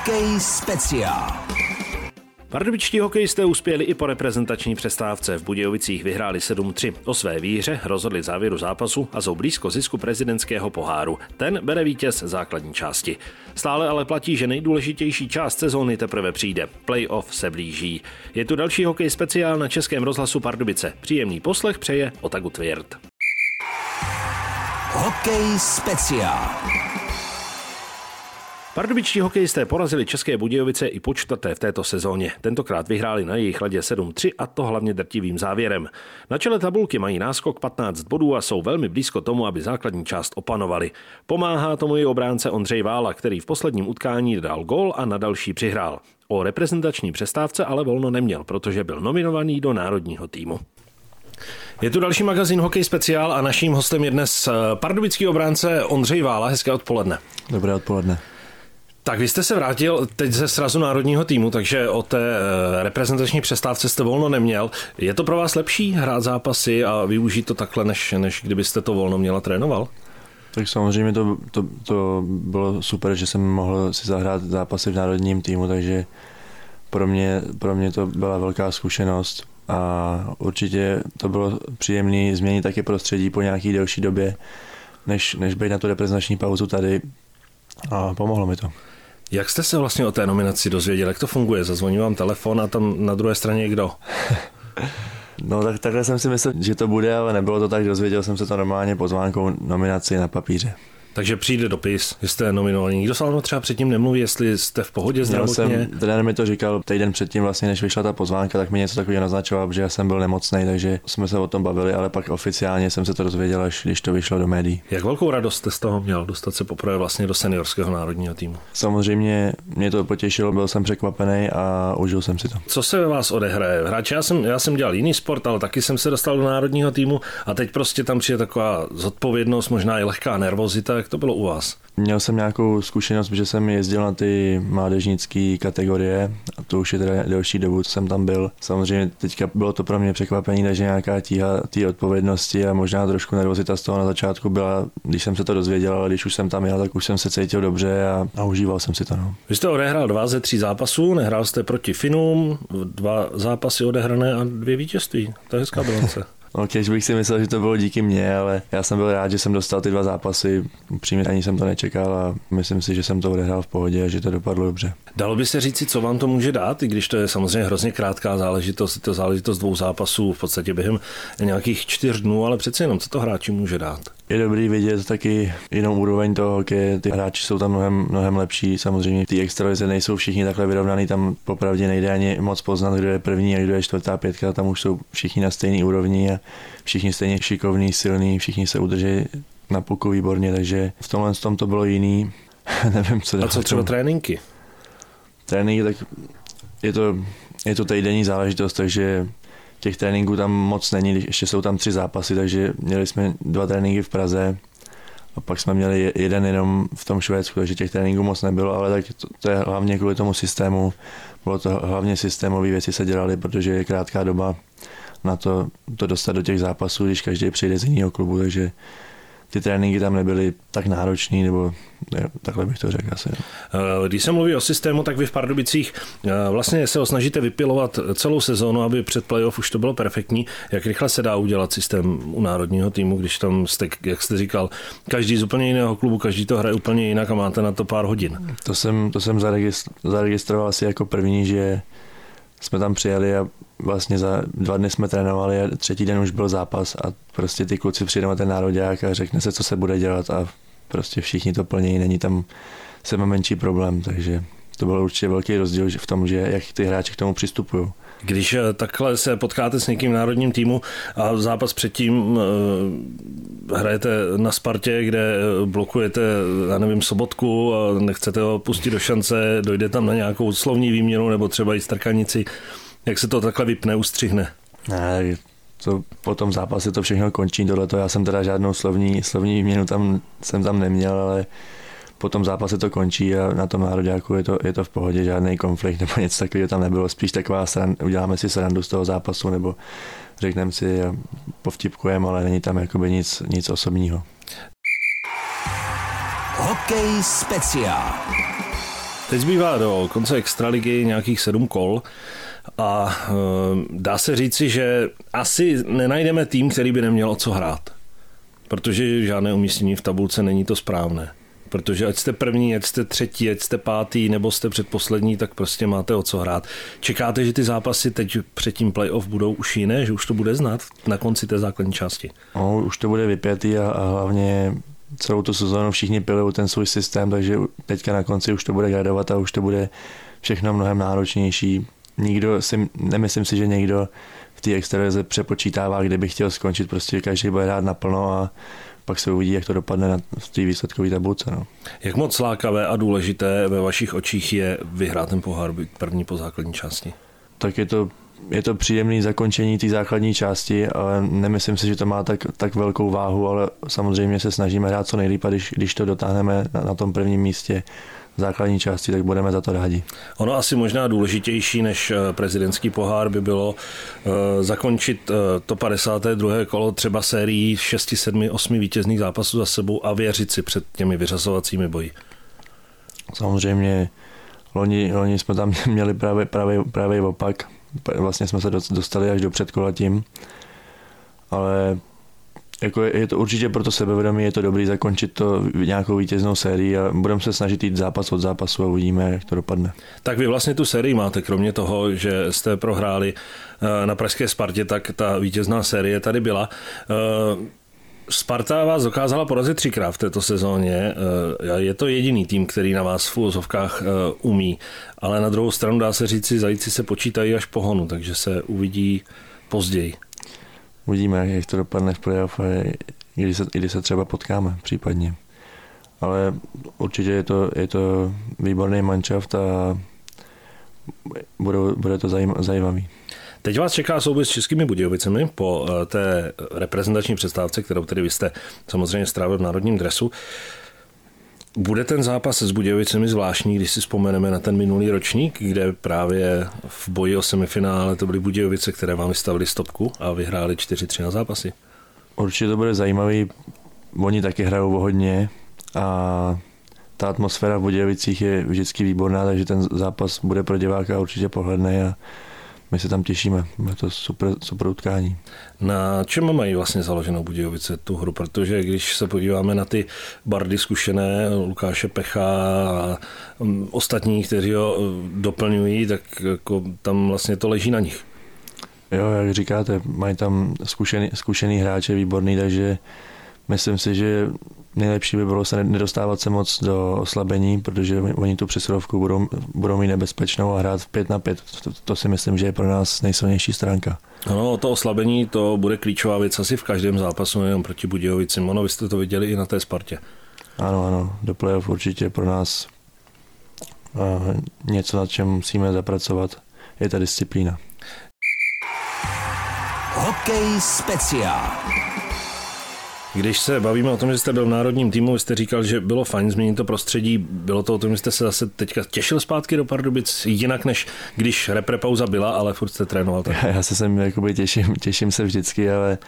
Hokej speciál. Pardubičtí hokejisté uspěli i po reprezentační přestávce. V Budějovicích vyhráli 7-3. O své výhře rozhodli závěru zápasu a jsou blízko zisku prezidentského poháru. Ten bere vítěz základní části. Stále ale platí, že nejdůležitější část sezóny teprve přijde. Playoff se blíží. Je tu další hokej speciál na Českém rozhlasu Pardubice. Příjemný poslech přeje Otagu Tvěrt. Hokej speciál. Pardubičtí hokejisté porazili České Budějovice i po čtvrté v této sezóně. Tentokrát vyhráli na jejich ledě 7-3 a to hlavně drtivým závěrem. Na čele tabulky mají náskok 15 bodů a jsou velmi blízko tomu, aby základní část opanovali. Pomáhá tomu i obránce Ondřej Vála, který v posledním utkání dal gol a na další přihrál. O reprezentační přestávce ale volno neměl, protože byl nominovaný do národního týmu. Je tu další magazín Hokej speciál a naším hostem je dnes eh, pardubický obránce Ondřej Vála. Hezké odpoledne. Dobré odpoledne. Tak vy jste se vrátil teď ze srazu národního týmu, takže o té eh, reprezentační přestávce jste volno neměl. Je to pro vás lepší hrát zápasy a využít to takhle, než, než kdybyste to volno měla trénoval? Tak samozřejmě to, to, to bylo super, že jsem mohl si zahrát zápasy v národním týmu, takže pro mě, pro mě to byla velká zkušenost a určitě to bylo příjemné změnit taky prostředí po nějaké delší době, než, než být na tu reprezentační pauzu tady a pomohlo mi to. Jak jste se vlastně o té nominaci dozvěděl? Jak to funguje? Zazvoní vám telefon a tam na druhé straně je kdo? No tak takhle jsem si myslel, že to bude, ale nebylo to tak, dozvěděl jsem se to normálně pozvánkou nominaci na papíře. Takže přijde dopis, že jste nominovaný. Nikdo se vám třeba předtím nemluví, jestli jste v pohodě zdravotně. Měl jsem, trenér mi to říkal týden předtím, vlastně, než vyšla ta pozvánka, tak mi něco takového naznačoval, že já jsem byl nemocný, takže jsme se o tom bavili, ale pak oficiálně jsem se to dozvěděl, až když to vyšlo do médií. Jak velkou radost jste z toho měl dostat se poprvé vlastně do seniorského národního týmu? Samozřejmě mě to potěšilo, byl jsem překvapený a užil jsem si to. Co se ve vás odehraje? Hráč, já jsem, já jsem dělal jiný sport, ale taky jsem se dostal do národního týmu a teď prostě tam přijde taková zodpovědnost, možná i lehká nervozita. Jak to bylo u vás? Měl jsem nějakou zkušenost, že jsem jezdil na ty mládežnické kategorie a to už je teda delší dobu, co jsem tam byl. Samozřejmě teďka bylo to pro mě překvapení, takže nějaká tíha té odpovědnosti a možná trošku nervozita z toho na začátku byla, když jsem se to dozvěděl, ale když už jsem tam jel, tak už jsem se cítil dobře a, a užíval jsem si to. No. Vy jste odehrál dva ze tří zápasů, nehrál jste proti Finům, dva zápasy odehrané a dvě vítězství. To je hezká bilance. No, když bych si myslel, že to bylo díky mně, ale já jsem byl rád, že jsem dostal ty dva zápasy. Upřímně ani jsem to nečekal a myslím si, že jsem to odehrál v pohodě a že to dopadlo dobře. Dalo by se říci, co vám to může dát, i když to je samozřejmě hrozně krátká záležitost, to záležitost dvou zápasů v podstatě během nějakých čtyř dnů, ale přece jenom, co to hráči může dát? Je dobrý vidět taky jinou úroveň toho hokeje, ty hráči jsou tam mnohem, mnohem lepší, samozřejmě ty extravize nejsou všichni takhle vyrovnaný, tam popravdě nejde ani moc poznat, kdo je první a kdo je čtvrtá pětka, tam už jsou všichni na stejné úrovni a všichni stejně šikovní, silní, všichni se udrží na puku výborně, takže v tomhle tom to bylo jiný. Nevím, co A co třeba tréninky? Tréninky, tak je to, je to týdenní záležitost, takže těch tréninků tam moc není, ještě jsou tam tři zápasy, takže měli jsme dva tréninky v Praze a pak jsme měli jeden jenom v tom Švédsku, takže těch tréninků moc nebylo, ale tak to, to je hlavně kvůli tomu systému. Bylo to hlavně systémové věci se dělaly, protože je krátká doba na to, to dostat do těch zápasů, když každý přijde z jiného klubu, takže ty tréninky tam nebyly tak náročný, nebo ne, takhle bych to řekl asi. Eh, když se mluví o systému, tak vy v Pardubicích eh, vlastně se ho snažíte vypilovat celou sezónu, aby před playoff už to bylo perfektní. Jak rychle se dá udělat systém u národního týmu, když tam jste, jak jste říkal, každý z úplně jiného klubu, každý to hraje úplně jinak a máte na to pár hodin? To jsem, to jsem zaregistroval asi jako první, že jsme tam přijeli a vlastně za dva dny jsme trénovali a třetí den už byl zápas a prostě ty kluci přijdou na ten národák a řekne se, co se bude dělat a prostě všichni to plnějí, není tam sebe menší problém, takže to byl určitě velký rozdíl v tom, že jak ty hráči k tomu přistupují. Když eh, takhle se potkáte s někým v národním týmu a zápas předtím eh, hrajete na Spartě, kde blokujete, já nevím, sobotku a nechcete ho pustit do šance, dojde tam na nějakou slovní výměnu nebo třeba i strkanici, jak se to takhle vypne, ustřihne? Ne, to po tom zápase to všechno končí, tohleto já jsem teda žádnou slovní, slovní výměnu tam, jsem tam neměl, ale po tom zápase to končí a na tom nároďáku je to, je to v pohodě, žádný konflikt nebo něco takového tam nebylo. Spíš taková sran, uděláme si srandu z toho zápasu nebo řekneme si povtipkujeme, ale není tam jakoby nic, nic osobního. Hokej speciál. Teď zbývá do konce extraligy nějakých sedm kol a e, dá se říci, že asi nenajdeme tým, který by neměl o co hrát. Protože žádné umístění v tabulce není to správné. Protože ať jste první, ať jste třetí, ať jste pátý, nebo jste předposlední, tak prostě máte o co hrát. Čekáte, že ty zápasy teď před tím playoff budou už jiné, že už to bude znát na konci té základní části? No, už to bude vypětý a, a hlavně celou tu sezónu všichni pili ten svůj systém, takže teďka na konci už to bude gradovat a už to bude všechno mnohem náročnější. Nikdo si, nemyslím si, že někdo v té extralize přepočítává, kde by chtěl skončit, prostě každý bude hrát naplno a pak se uvidí, jak to dopadne na té výsledkové tabulce. No. Jak moc lákavé a důležité ve vašich očích je vyhrát ten pohár první po základní části? Tak je to je to příjemné zakončení té základní části, ale nemyslím si, že to má tak, tak velkou váhu, ale samozřejmě se snažíme hrát co nejlíp, když, když to dotáhneme na, na tom prvním místě základní části, tak budeme za to rádi. Ono asi možná důležitější než eh, prezidentský pohár by bylo uh, zakončit uh, to 52. kolo třeba sérií 6, 7, 8 vítězných zápasů za sebou a věřit si před těmi vyřazovacími boji. Samozřejmě loni, loni jsme tam měli právě, právě, právě opak, vlastně jsme se dostali až do předkola tím, ale jako je, je to určitě pro to sebevědomí, je to dobrý zakončit to nějakou vítěznou sérii a budeme se snažit jít zápas od zápasu a uvidíme, jak to dopadne. Tak vy vlastně tu sérii máte, kromě toho, že jste prohráli eh, na Pražské Spartě, tak ta vítězná série tady byla. Eh, Sparta vás dokázala porazit třikrát v této sezóně. Eh, je to jediný tým, který na vás v úzovkách umí, ale na druhou stranu dá se říci, zajíci se počítají až pohonu, takže se uvidí později. Uvidíme, jak to dopadne v playoff a kdy se, kdy se třeba potkáme případně. Ale určitě je to, je to výborný manšaft a bude, bude to zajímavý. Teď vás čeká souboj s Českými Budějovicemi po eh, té reprezentační přestávce, kterou tedy vy jste samozřejmě strávil v národním dresu. Bude ten zápas s Budějovicemi zvláštní, když si vzpomeneme na ten minulý ročník, kde právě v boji o semifinále to byly Budějovice, které vám vystavili stopku a vyhráli 4-3 na zápasy. Určitě to bude zajímavý. Oni taky hrajou hodně a ta atmosféra v Budějovicích je vždycky výborná, takže ten zápas bude pro diváka určitě pohledný a my se tam těšíme. Je to super, super utkání. Na čem mají vlastně založenou Budějovice tu hru? Protože když se podíváme na ty bardy zkušené, Lukáše Pecha a mm, ostatní, kteří ho e, doplňují, tak jako tam vlastně to leží na nich. Jo, jak říkáte, mají tam zkušený, zkušený hráče, výborný, takže myslím si, že nejlepší by bylo se nedostávat se moc do oslabení, protože oni tu přesilovku budou, budou mít nebezpečnou a hrát v 5 na 5. To, to si myslím, že je pro nás nejsilnější stránka. No, to oslabení to bude klíčová věc asi v každém zápasu, nejen proti Budějovicím. Ono, vy jste to viděli i na té Spartě. Ano, ano, do playoff určitě pro nás něco, na čem musíme zapracovat, je ta disciplína. Hokej speciál. Když se bavíme o tom, že jste byl v národním týmu, jste říkal, že bylo fajn změnit to prostředí. Bylo to o tom, že jste se zase teďka těšil zpátky do Pardubic, jinak než když reprepauza byla, ale furt jste trénoval. Tak. Já se sem jakoby těším, těším se vždycky, ale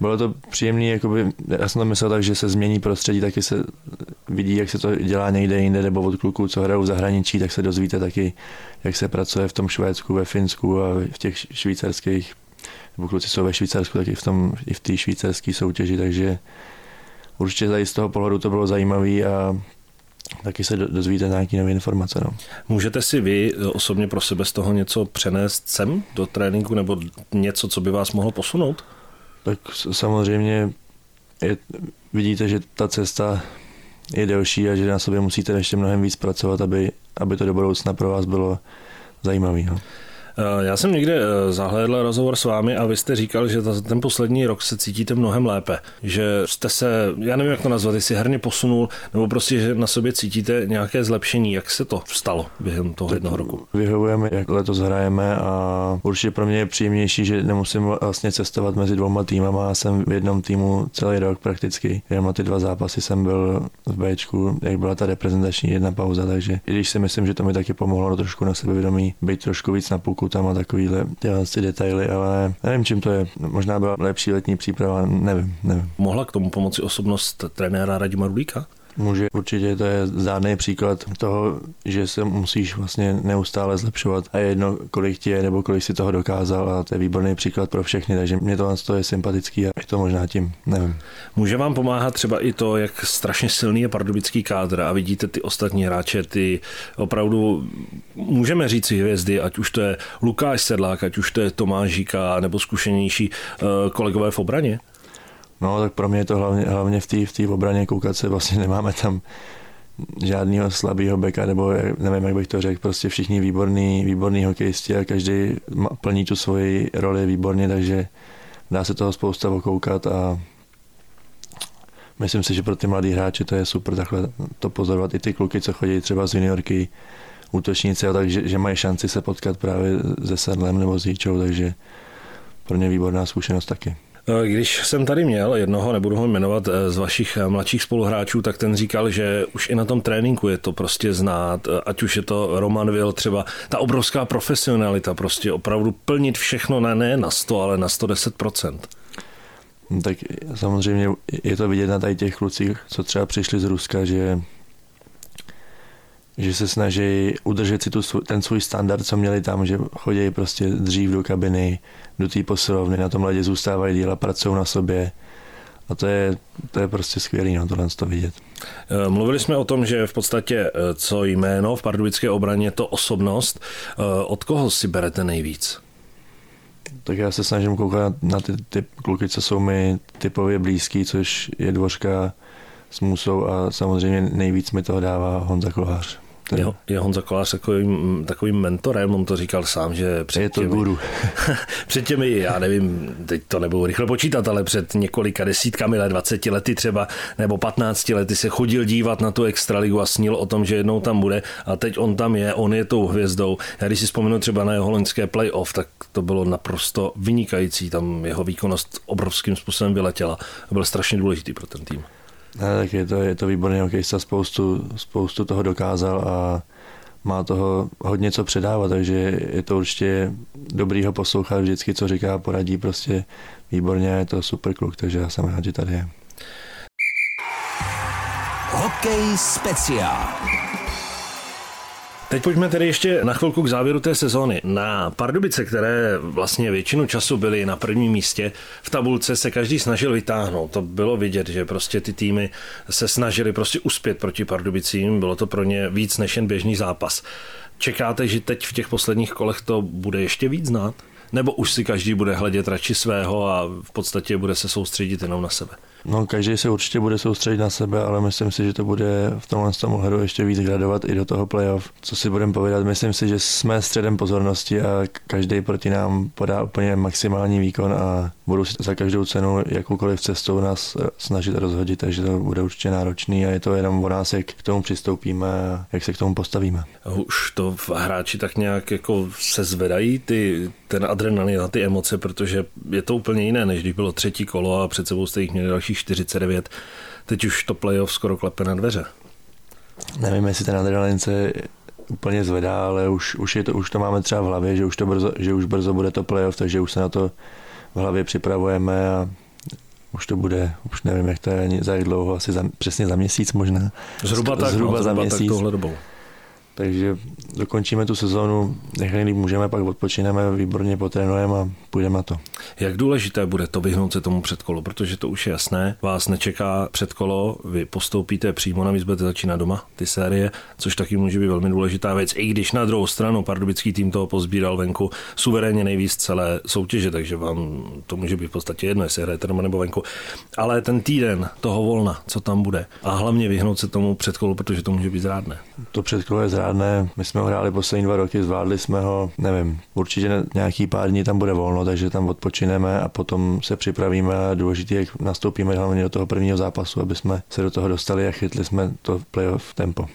bylo to příjemné, jakoby, já jsem to myslel tak, že se změní prostředí, taky se vidí, jak se to dělá někde jinde, nebo od kluků, co hrajou v zahraničí, tak se dozvíte taky, jak se pracuje v tom Švédsku, ve Finsku a v těch švýcarských nebo kluci jsou ve Švýcarsku, tak i v, tom, i v té švýcarské soutěži, takže určitě tady z toho pohledu to bylo zajímavé a taky se dozvíte nějaké nové informace. No. Můžete si vy osobně pro sebe z toho něco přenést sem do tréninku nebo něco, co by vás mohlo posunout? Tak samozřejmě je, vidíte, že ta cesta je delší a že na sobě musíte ještě mnohem víc pracovat, aby, aby to do budoucna pro vás bylo zajímavé. No. Eh, já jsem někde eh, zahlédl rozhovor s vámi a vy jste říkal, že za ten poslední rok se cítíte mnohem lépe. Že jste se, já nevím, jak to nazvat, jestli herně posunul, nebo prostě, že na sobě cítíte nějaké zlepšení. Jak se to stalo během toho jednoho roku? Vyhovujeme, jak letos hrajeme a určitě pro mě je příjemnější, že nemusím vlastně cestovat mezi dvouma týmama. Já jsem v jednom týmu celý rok prakticky. Jenom na ty dva zápasy jsem byl v Bčku, jak byla ta reprezentační jedna pauza, takže i když si myslím, že to mi taky pomohlo trošku na sebevědomí, být trošku víc na půlku tam a takovýhle ty detaily, ale nevím, čím to je. Možná byla lepší letní příprava, nevím, nevím. Mohla k tomu pomoci osobnost trenéra Radima Rulíka? Může, určitě to je zdárný příklad toho, že se musíš vlastně neustále zlepšovat a jedno, kolik ti je nebo kolik si toho dokázal a to je výborný příklad pro všechny, takže mě to je sympatický a je to možná tím, nevím. Může vám pomáhat třeba i to, jak strašně silný je pardubický kádr a vidíte ty ostatní hráče, ty opravdu můžeme říct si hvězdy, ať už to je Lukáš Sedlák, ať už to je Tomáš Žíka nebo zkušenější eh, kolegové v obraně? No, tak pro mě je to hlavně, hlavně v té v obraně koukat se, vlastně nemáme tam žádného slabého beka, nebo nevím, jak bych to řekl, prostě všichni výborní, výborní hokejisti a každý plní tu svoji roli výborně, takže dá se toho spousta okoukat a myslím si, že pro ty mladý hráče to je super takhle to pozorovat. I ty kluky, co chodí třeba z juniorky, útočníci, takže že mají šanci se potkat právě se Sedlem nebo s Jíčou, takže pro ně výborná zkušenost taky. Eh, když jsem tady měl jednoho, nebudu ho jmenovat, eh, z vašich eh, mladších spoluhráčů, tak ten říkal, že už i na tom tréninku je to prostě znát, ať už je to Roman Vil třeba, ta obrovská profesionalita, prostě opravdu plnit všechno ne, ne na 100, ale na 110%. No, tak samozřejmě je to vidět na tady těch klucích, co třeba přišli z Ruska, že že se snaží udržet si tu, ten svůj standard, co měli tam, že chodí prostě dřív do kabiny, do té posilovny, na tom ledě zůstávají díla, pracují na sobě. A to je, to je prostě skvělý, no, tohle to vidět. Eh, mluvili jsme o tom, že v podstatě eh, co jméno v pardubické obraně, to osobnost. Eh, od koho si berete nejvíc? Tak já se snažím koukat na ty, ty kluky, co jsou mi typově blízký, což je Dvořka s Musou a samozřejmě nejvíc mi toho dává Honza Kolář. Je, je Honza Kolář takovým, takovým mentorem, on to říkal sám, že před je to těmi, guru. před těmi, já nevím, teď to nebudu rychle počítat, ale před několika desítkami let, 20 lety třeba, nebo 15 lety se chodil dívat na tu extraligu a snil o tom, že jednou tam bude a teď on tam je, on je tou hvězdou. Já když si vzpomenu třeba na jeho loňské playoff, tak to bylo naprosto vynikající, tam jeho výkonnost obrovským způsobem vyletěla a byl strašně důležitý pro ten tým. Ne, tak je to, je to výborný hokejista, spoustu, spoustu toho dokázal a má toho hodně co předávat, takže je to určitě dobrý ho poslouchat vždycky, co říká, poradí prostě výborně, je to super kluk, takže já jsem rád, že tady je. Hokej speciál. Teď pojďme tedy ještě na chvilku k závěru té sezóny. Na Pardubice, které vlastně většinu času byly na prvním místě, v tabulce se každý snažil vytáhnout. To bylo vidět, že prostě ty týmy se snažili prostě uspět proti Pardubicím. Bylo to pro ně víc než jen běžný zápas. Čekáte, že teď v těch posledních kolech to bude ještě víc znát? Nebo už si každý bude hledět radši svého a v podstatě bude se soustředit jenom na sebe? No, každý se určitě bude soustředit na sebe, ale myslím si, že to bude v tomhle tom ohledu ještě víc gradovat i do toho playoff. Co si budeme povědat, myslím si, že jsme středem pozornosti a každý proti nám podá úplně maximální výkon a budou si za každou cenu jakoukoliv cestou nás snažit rozhodit, takže to bude určitě náročný a je to jenom o nás, jak k tomu přistoupíme a jak se k tomu postavíme. Už to v hráči tak nějak jako se zvedají ty, ten adrenalin a ty emoce, protože je to úplně jiné, než když bylo třetí kolo a před sebou jste jich měli další 49. Teď už to playoff skoro klepe na dveře. Nevím, jestli ten adrenalin se úplně zvedá, ale už, už, je to, už to máme třeba v hlavě, že už, to brzo, že už brzo bude to playoff, takže už se na to v hlavě připravujeme a už to bude, už nevím, jak to je za jak dlouho, asi za, přesně za měsíc možná. Zhruba tak, zhruba, no, zhruba za měsíc. tak tohle dobou. Takže dokončíme tu sezónu, nechali můžeme, pak odpočineme, výborně potrénujeme a půjdeme na to. Jak důležité bude to vyhnout se tomu předkolu, protože to už je jasné, vás nečeká předkolo, vy postoupíte přímo, navíc budete začínat doma ty série, což taky může být velmi důležitá věc, i když na druhou stranu pardubický tým toho pozbíral venku suverénně nejvíc celé soutěže, takže vám to může být v podstatě jedno, jestli hrajete doma nebo venku. Ale ten týden toho volna, co tam bude, a hlavně vyhnout se tomu předkolu, protože to může být zrádné. To předkolo je zrádné, my jsme ho hráli poslední dva roky, zvládli jsme ho, nevím, určitě nějaký pár dní tam bude volno, takže tam odpočineme a potom se připravíme a důležité, jak nastoupíme hlavně do toho prvního zápasu, aby jsme se do toho dostali a chytli jsme to playoff tempo.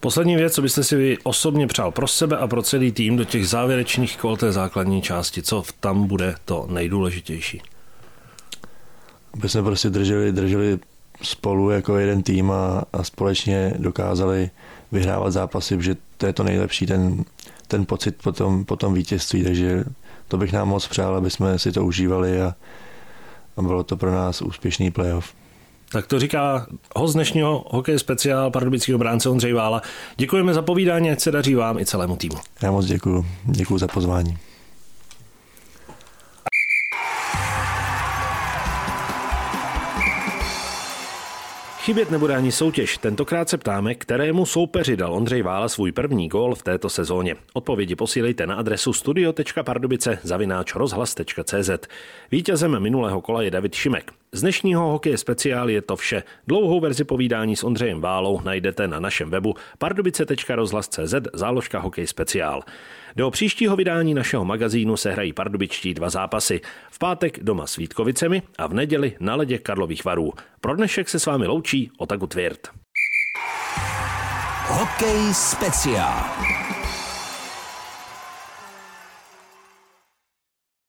Poslední věc, co byste si vy osobně přál pro sebe a pro celý tým do těch závěrečných kol té základní části, co tam bude to nejdůležitější? Aby jsme prostě drželi, drželi spolu jako jeden tým a, a společně dokázali vyhrávat zápasy, že to je to nejlepší, ten, ten pocit po tom, po tom vítězství, takže to bych nám moc přál, aby jsme si to užívali a, a bylo to pro nás úspěšný playoff. Tak to říká host dnešního hokej speciál pardubického bránce Ondřej Vála. Děkujeme za povídání, ať se daří vám i celému týmu. Já moc děkuji. Děkuji za pozvání. Chybět nebude ani soutěž. Tentokrát se ptáme, kterému soupeři dal Ondřej Vála svůj první gól v této sezóně. Odpovědi posílejte na adresu studio.pardubice zavináč rozhlas.cz. Vítězem minulého kola je David Šimek. Z dnešního hokeje speciál je to vše. Dlouhou verzi povídání s Ondřejem Válou najdete na našem webu pardubice.rozhlas.cz záložka hokej speciál. Do příštího vydání našeho magazínu se hrají pardubičtí dva zápasy. V pátek doma s Vítkovicemi a v neděli na ledě Karlových varů. Pro dnešek se s vámi loučí Otaku Tvirt. Hokej speciál.